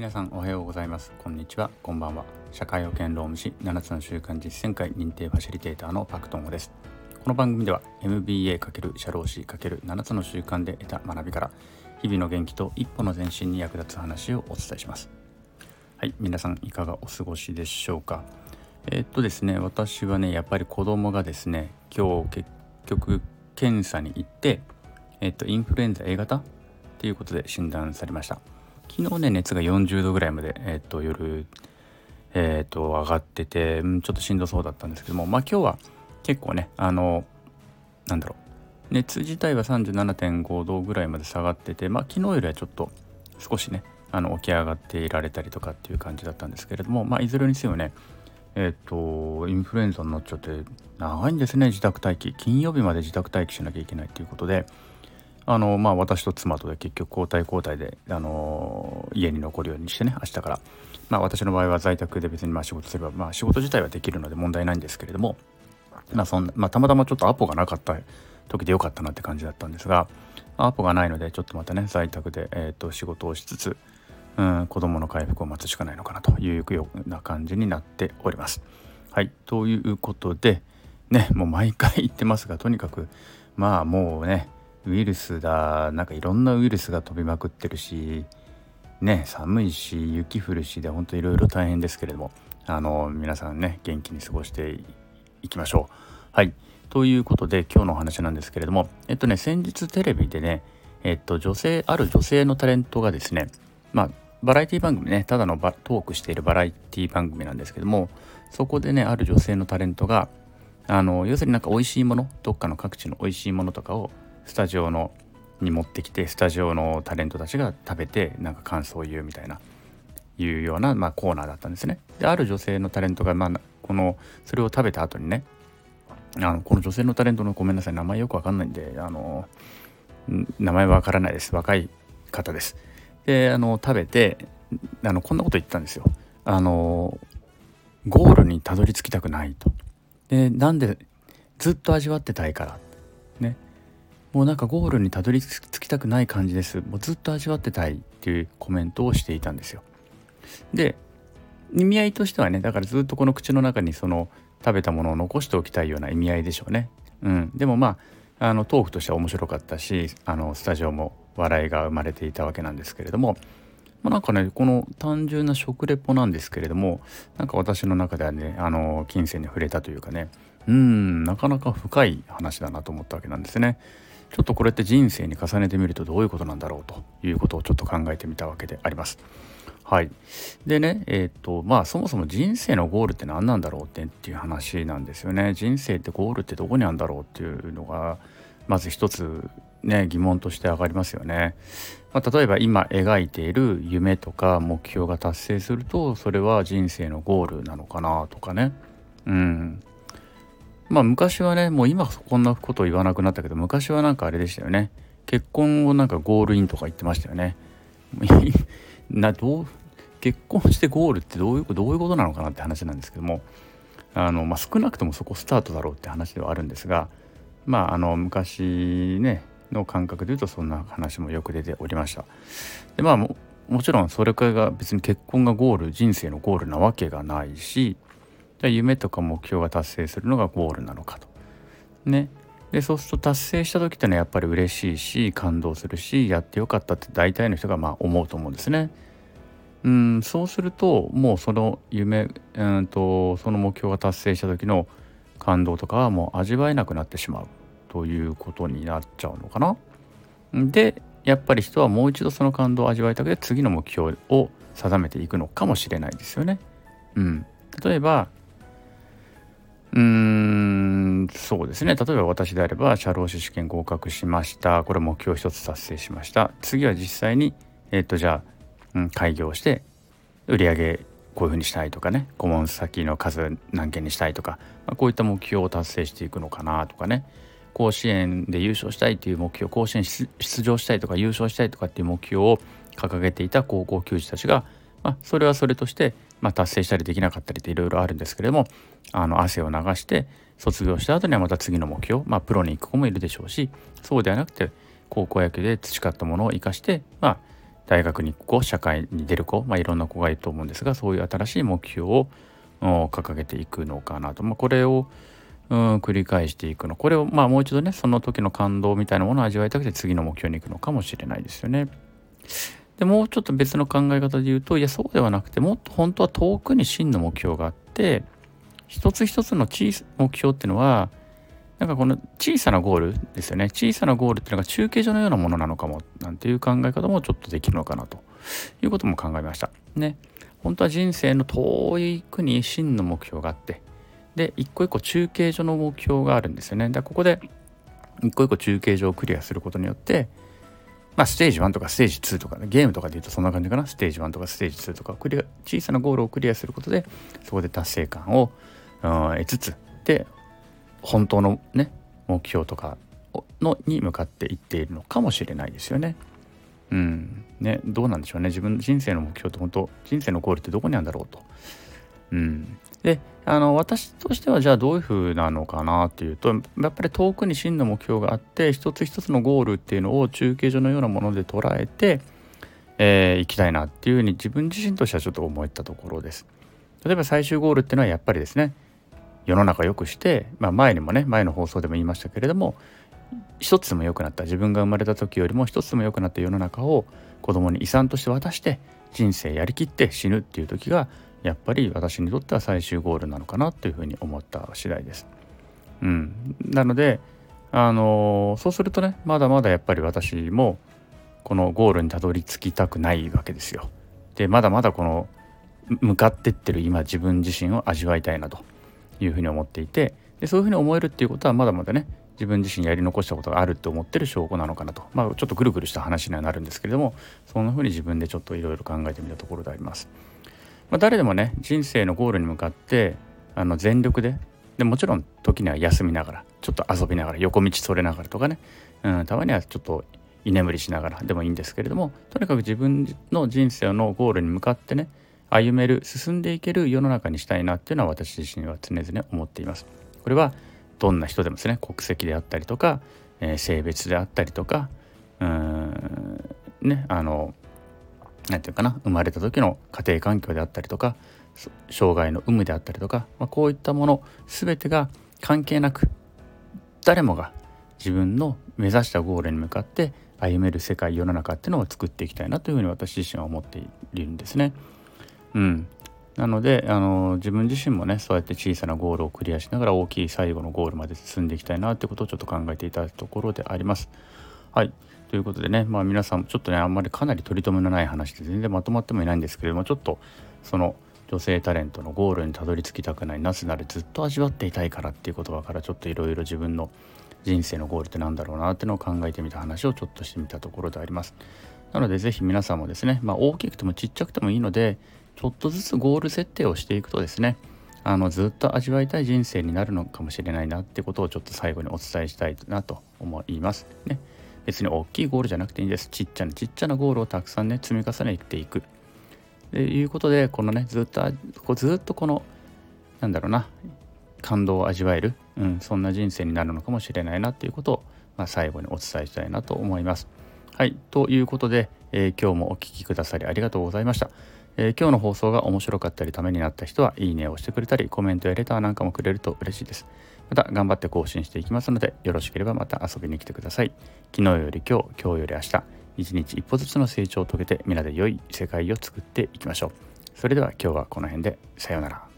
皆さんおはようございます。こんにちは。こんばんは。社会保険労務士7つの習慣実践会認定ファシリテーターのパクトンです。この番組では MBA× 社労士 ×7 つの習慣で得た学びから日々の元気と一歩の前進に役立つ話をお伝えします。はい。皆さんいかがお過ごしでしょうか？えー、っとですね私はねやっぱり子供がですね今日結局検査に行ってえー、っとインフルエンザ A 型っていうことで診断されました。昨日ね熱が40度ぐらいまで、え、っと夜、え、っと上がってて、うん、ちょっとしんどそうだったんですけどもまあ今日は結構ねあのなんだろう。熱自体は37.5度ぐらいまで下がっててまあ昨日よりはちょっと少しねあの起き上がっていられたりとかっていう感じだったんですけれどもまあいずれにせよねえっ、とインフルエンザになっちゃって長いんですね自宅待機。金曜日まで自宅待機しなきゃいけないということであのまあ私と妻とで結局交代交代であの家に残るようにしてね明日からまあ私の場合は在宅で別にまあ仕事すればまあ仕事自体はできるので問題ないんですけれどもまあそんなまあたまたまちょっとアポがなかった時でよかったなって感じだったんですがアポがないのでちょっとまたね在宅で、えー、と仕事をしつつうん、子供の回復を待つしかないのかなというような感じになっております。はい、ということでねもう毎回言ってますがとにかくまあもうねウイルスだなんかいろんなウイルスが飛びまくってるしね寒いし雪降るしでほんといろいろ大変ですけれどもあの皆さんね元気に過ごしていきましょう。はいということで今日のお話なんですけれどもえっとね先日テレビでねえっと女性ある女性のタレントがですねまあバラエティ番組ねただのトークしているバラエティ番組なんですけどもそこでねある女性のタレントがあの要するになんか美味しいものどっかの各地の美味しいものとかをスタジオのに持ってきてスタジオのタレントたちが食べてなんか感想を言うみたいないうような、まあ、コーナーだったんですね。である女性のタレントが、まあ、このそれを食べた後にねあのこの女性のタレントのごめんなさい名前よくわかんないんであの名前わからないです若い方です。であの食べてあのこんなこと言ったんですよ。あのゴールにたどり着きたくないと。でなんでずっと味わってたいから。もうなんかゴールにたどり着きたくない感じです。もうずっと味わってたいっていうコメントをしていたんですよ。で意味合いとしてはねだからずっとこの口の中にその食べたものを残しておきたいような意味合いでしょうね。うん、でもまああのトークとしては面白かったしあのスタジオも笑いが生まれていたわけなんですけれども、まあ、なんかねこの単純な食レポなんですけれどもなんか私の中ではねあの金銭に触れたというかねうんなかなか深い話だなと思ったわけなんですね。ちょっとこれって人生に重ねてみるとどういうことなんだろうということをちょっと考えてみたわけであります。はい。でね、えっ、と、まあそもそも人生のゴールって何なんだろうってっていう話なんですよね。人生ってゴールってどこにあるんだろうっていうのが、まず一つね疑問として上がりますよね。まあ、例えば今描いている夢とか目標が達成するとそれは人生のゴールなのかなとかね。うん。まあ昔はねもう今こんなこと言わなくなったけど昔はなんかあれでしたよね。結婚をなんかゴールインとか言ってましたよね。などう結婚してゴールってどういうどういうことなのかなって話なんですけどもあの、まあ、少なくともそこスタートだろうって話ではあるんですがまああの昔ねの感覚で言うとそんな話もよく出ておりました。でまあももちろんそれが別に結婚がゴール人生のゴールなわけがないしじゃ夢とか目標が達成するのがゴールなのかと。ね。でそうすると達成した時ってのはやっぱり嬉しいし感動するしやってよかったって大体の人がまあ思うと思うんですね。うんそうするともうその夢うんとその目標が達成した時の感動とかはもう味わえなくなってしまうということになっちゃうのかな。でやっぱり人はもう一度その感動を味わいたくて次の目標を定めていくのかもしれないですよね。うん、例えばうーんそうですね。例えば私であれば社労士試験合格しました。これ目標一つ達成しました。次は実際にえっ、とじゃあ、うん、開業して売上こういうふうにしたいとかね。顧問先の数何件にしたいとか、まあ、こういった目標を達成していくのかなとかね。甲子園で優勝したいという目標甲子園出場したいとか優勝したいとかっていう目標を掲げていた高校球児たちが、まあ、それはそれとして、まあ、達成したりできなかったりっていろいろあるんですけれどもあの汗を流して卒業した後にはまた次の目標、まあ、プロに行く子もいるでしょうしそうではなくて高校野球で培ったものを生かして、まあ、大学に行く子社会に出る子、まあ、いろんな子がいると思うんですがそういう新しい目標を掲げていくのかなと、まあ、これをうん繰り返していくのこれをまあもう一度ねその時の感動みたいなものを味わいたくて次の目標に行くのかもしれないですよね。でもうちょっと別の考え方で言うといやそうではなくてもっと本当は遠くに真の目標があって一つ一つの小さ目標っていうのはなんかこの小さなゴールですよね。小さなゴールっていうのが中継所のようなものなのかもなんていう考え方もちょっとできるのかなということも考えました。ね。本当は人生の遠い国真の目標があってで一個一個中継所の目標があるんですよね。だここで一個一個中継所をクリアすることによってまあ、ステージ1とかステージ2とか、ね、ゲームとかで言うとそんな感じかなステージ1とかステージ2とかクリア小さなゴールをクリアすることでそこで達成感を、うん、得つつで本当のね目標とかのに向かっていっているのかもしれないですよね。うんね、どうなんでしょうね自分の人生の目標って本当人生のゴールってどこにあるんだろうと。うん、であの私としてはじゃあどういう風なのかなっていうとやっぱり遠くに真の目標があって一つ一つのゴールっていうのを中継所のようなもので捉えて、えー、きたいなっていうふうに自分自身としてはちょっと思ったところです。例えば最終ゴールっていうのはやっぱりですね世の中良くして、まあ、前にもね前の放送でも言いましたけれども一つも良くなった自分が生まれた時よりも一つも良くなった世の中を子供に遺産として渡して人生やりきって死ぬっていう時がやっぱり私にとっては最終ゴールなのかなというふうに思った次第です。うん、なのであのそうするとねまだまだやっぱり私もこのゴールにたどり着きたくないわけですよ。でまだまだこの向かってってる今自分自身を味わいたいなというふうに思っていてでそういうふうに思えるっていうことはまだまだね自分自身やり残したことがあるって思ってる証拠なのかなとまあちょっとぐるぐるした話にはなるんですけれどもそんなふうに自分でちょっといろいろ考えてみたところであります。まあ、誰でもね人生のゴールに向かってあの全力ででもちろん時には休みながらちょっと遊びながら横道それながらとかね、うん、たまにはちょっと居眠りしながらでもいいんですけれどもとにかく自分の人生のゴールに向かってね歩める進んでいける世の中にしたいなっていうのは私自身は常々思っています。これはどんな人でもですね国籍であったりとか、えー、性別であったりとかうんねあの何て言うかな生まれた時の家庭環境であったりとか障害の有無であったりとか、まあ、こういったもの全てが関係なく誰もが自分の目指したゴールに向かって歩める世界世の中っていうのを作っていきたいなというふうに私自身は思っているんですね。うん、なのであの自分自身もねそうやって小さなゴールをクリアしながら大きい最後のゴールまで進んでいきたいなってことをちょっと考えていたところであります。はいということでね、まあ、皆さんちょっとねあんまりかなり取り留めのない話で全然まとまってもいないんですけれどもちょっとその女性タレントのゴールにたどり着きたくないなぜならずっと味わっていたいからっていう言葉からちょっといろいろ自分の人生のゴールって何だろうなっていうのを考えてみた話をちょっとしてみたところであります。なので是非皆さんもですね、まあ、大きくてもちっちゃくてもいいのでちょっとずつゴール設定をしていくとですねあのずっと味わいたい人生になるのかもしれないなってことをちょっと最後にお伝えしたいなと思います。ね別に大きいゴールじゃなくていいんですちっちゃなちっちゃなゴールをたくさんね積み重ねていくということでこのねずっとこずっとこのなんだろうな感動を味わえる、うん、そんな人生になるのかもしれないなっていうことを、まあ、最後にお伝えしたいなと思います。はい、ということで、えー、今日もお聴きくださりありがとうございました。えー、今日の放送が面白かったりためになった人はいいねをしてくれたりコメントやレターなんかもくれると嬉しいです。また頑張って更新していきますのでよろしければまた遊びに来てください。昨日より今日、今日より明日、一日一歩ずつの成長を遂げて皆で良い世界を作っていきましょう。それでは今日はこの辺でさようなら。